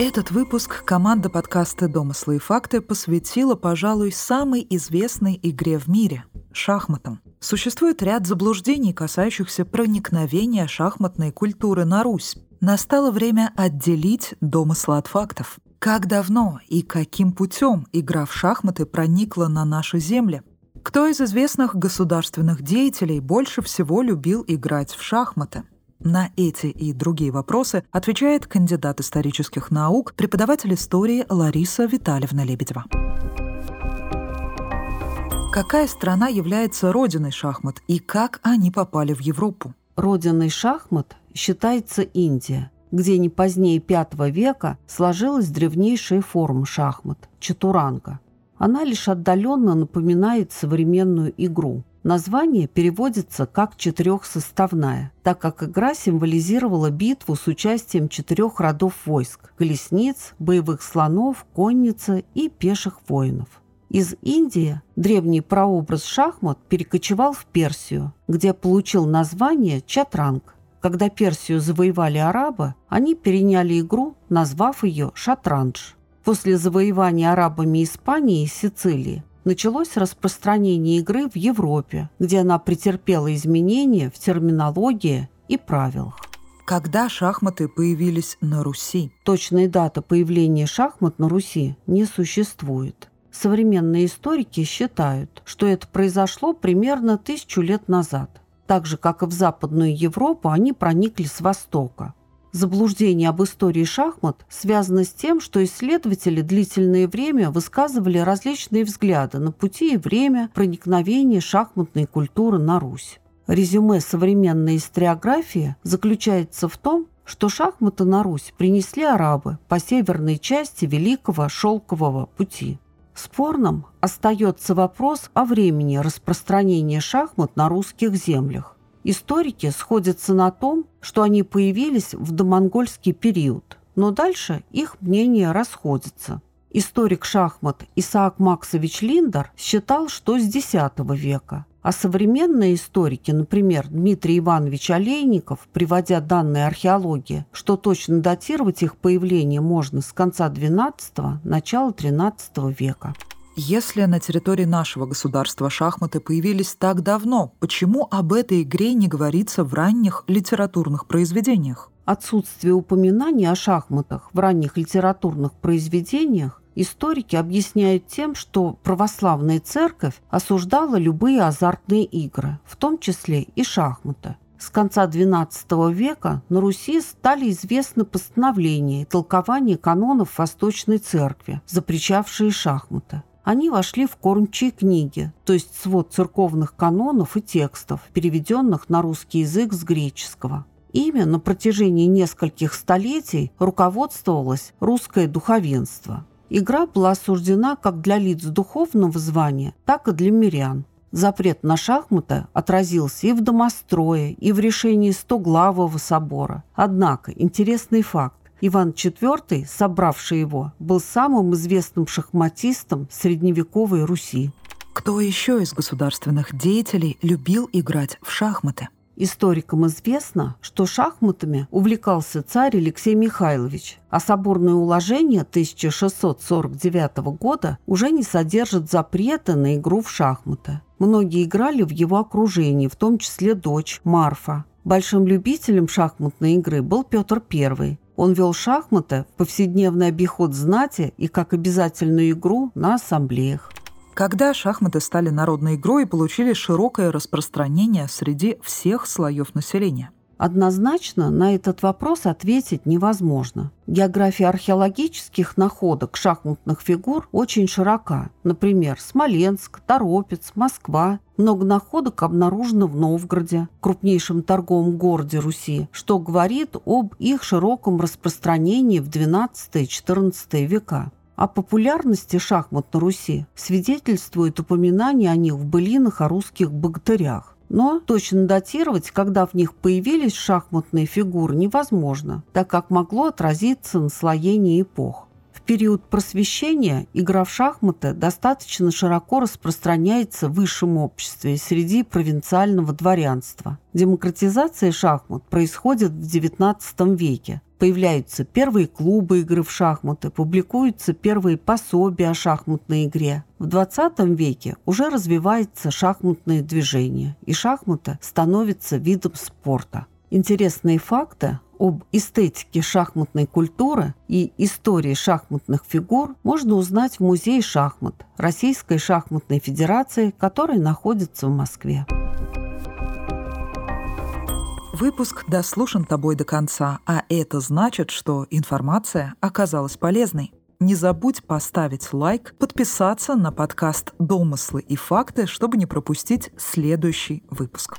Этот выпуск команда подкаста «Домыслы и факты» посвятила, пожалуй, самой известной игре в мире — шахматам. Существует ряд заблуждений, касающихся проникновения шахматной культуры на Русь. Настало время отделить домыслы от фактов. Как давно и каким путем игра в шахматы проникла на наши земли? Кто из известных государственных деятелей больше всего любил играть в шахматы? На эти и другие вопросы отвечает кандидат исторических наук, преподаватель истории Лариса Витальевна Лебедева. Какая страна является родиной шахмат и как они попали в Европу? Родиной шахмат считается Индия, где не позднее V века сложилась древнейшая форма шахмат – чатуранга. Она лишь отдаленно напоминает современную игру. Название переводится как «четырехсоставная», так как игра символизировала битву с участием четырех родов войск – колесниц, боевых слонов, конницы и пеших воинов. Из Индии древний прообраз шахмат перекочевал в Персию, где получил название чатранг. Когда Персию завоевали арабы, они переняли игру, назвав ее шатранж. После завоевания арабами Испании и Сицилии началось распространение игры в Европе, где она претерпела изменения в терминологии и правилах. Когда шахматы появились на Руси? Точной даты появления шахмат на Руси не существует. Современные историки считают, что это произошло примерно тысячу лет назад. Так же, как и в Западную Европу, они проникли с Востока. Заблуждение об истории шахмат связано с тем, что исследователи длительное время высказывали различные взгляды на пути и время проникновения шахматной культуры на Русь. Резюме современной историографии заключается в том, что шахматы на Русь принесли арабы по северной части Великого Шелкового пути. Спорным остается вопрос о времени распространения шахмат на русских землях. Историки сходятся на том, что они появились в домонгольский период, но дальше их мнения расходятся. Историк шахмат Исаак Максович Линдер считал, что с X века, а современные историки, например, Дмитрий Иванович Олейников, приводя данные археологии, что точно датировать их появление можно с конца XII – начала XIII века. Если на территории нашего государства шахматы появились так давно, почему об этой игре не говорится в ранних литературных произведениях? Отсутствие упоминаний о шахматах в ранних литературных произведениях историки объясняют тем, что православная церковь осуждала любые азартные игры, в том числе и шахматы. С конца XII века на Руси стали известны постановления и толкования канонов Восточной Церкви, запрещавшие шахматы. Они вошли в кормчие книги, то есть свод церковных канонов и текстов, переведенных на русский язык с греческого. Ими на протяжении нескольких столетий руководствовалось русское духовенство. Игра была осуждена как для лиц духовного звания, так и для мирян. Запрет на шахматы отразился и в домострое, и в решении Стоглавого собора. Однако интересный факт. Иван IV, собравший его, был самым известным шахматистом средневековой Руси. Кто еще из государственных деятелей любил играть в шахматы? Историкам известно, что шахматами увлекался царь Алексей Михайлович, а соборное уложение 1649 года уже не содержит запрета на игру в шахматы. Многие играли в его окружении, в том числе дочь Марфа. Большим любителем шахматной игры был Петр I. Он вел шахматы повседневный обиход знати и как обязательную игру на ассамблеях когда шахматы стали народной игрой и получили широкое распространение среди всех слоев населения? Однозначно на этот вопрос ответить невозможно. География археологических находок шахматных фигур очень широка. Например, Смоленск, Торопец, Москва. Много находок обнаружено в Новгороде, крупнейшем торговом городе Руси, что говорит об их широком распространении в XII-XIV века. О популярности шахмат на Руси свидетельствует упоминание о них в былинах о русских богатырях. Но точно датировать, когда в них появились шахматные фигуры, невозможно, так как могло отразиться наслоение эпох. В период просвещения игра в шахматы достаточно широко распространяется в высшем обществе среди провинциального дворянства. Демократизация шахмат происходит в XIX веке, Появляются первые клубы игры в шахматы, публикуются первые пособия о шахматной игре. В 20 веке уже развивается шахматное движение, и шахматы становятся видом спорта. Интересные факты об эстетике шахматной культуры и истории шахматных фигур можно узнать в Музее шахмат Российской шахматной федерации, который находится в Москве. Выпуск дослушан тобой до конца, а это значит, что информация оказалась полезной. Не забудь поставить лайк, подписаться на подкаст «Домыслы и факты», чтобы не пропустить следующий выпуск.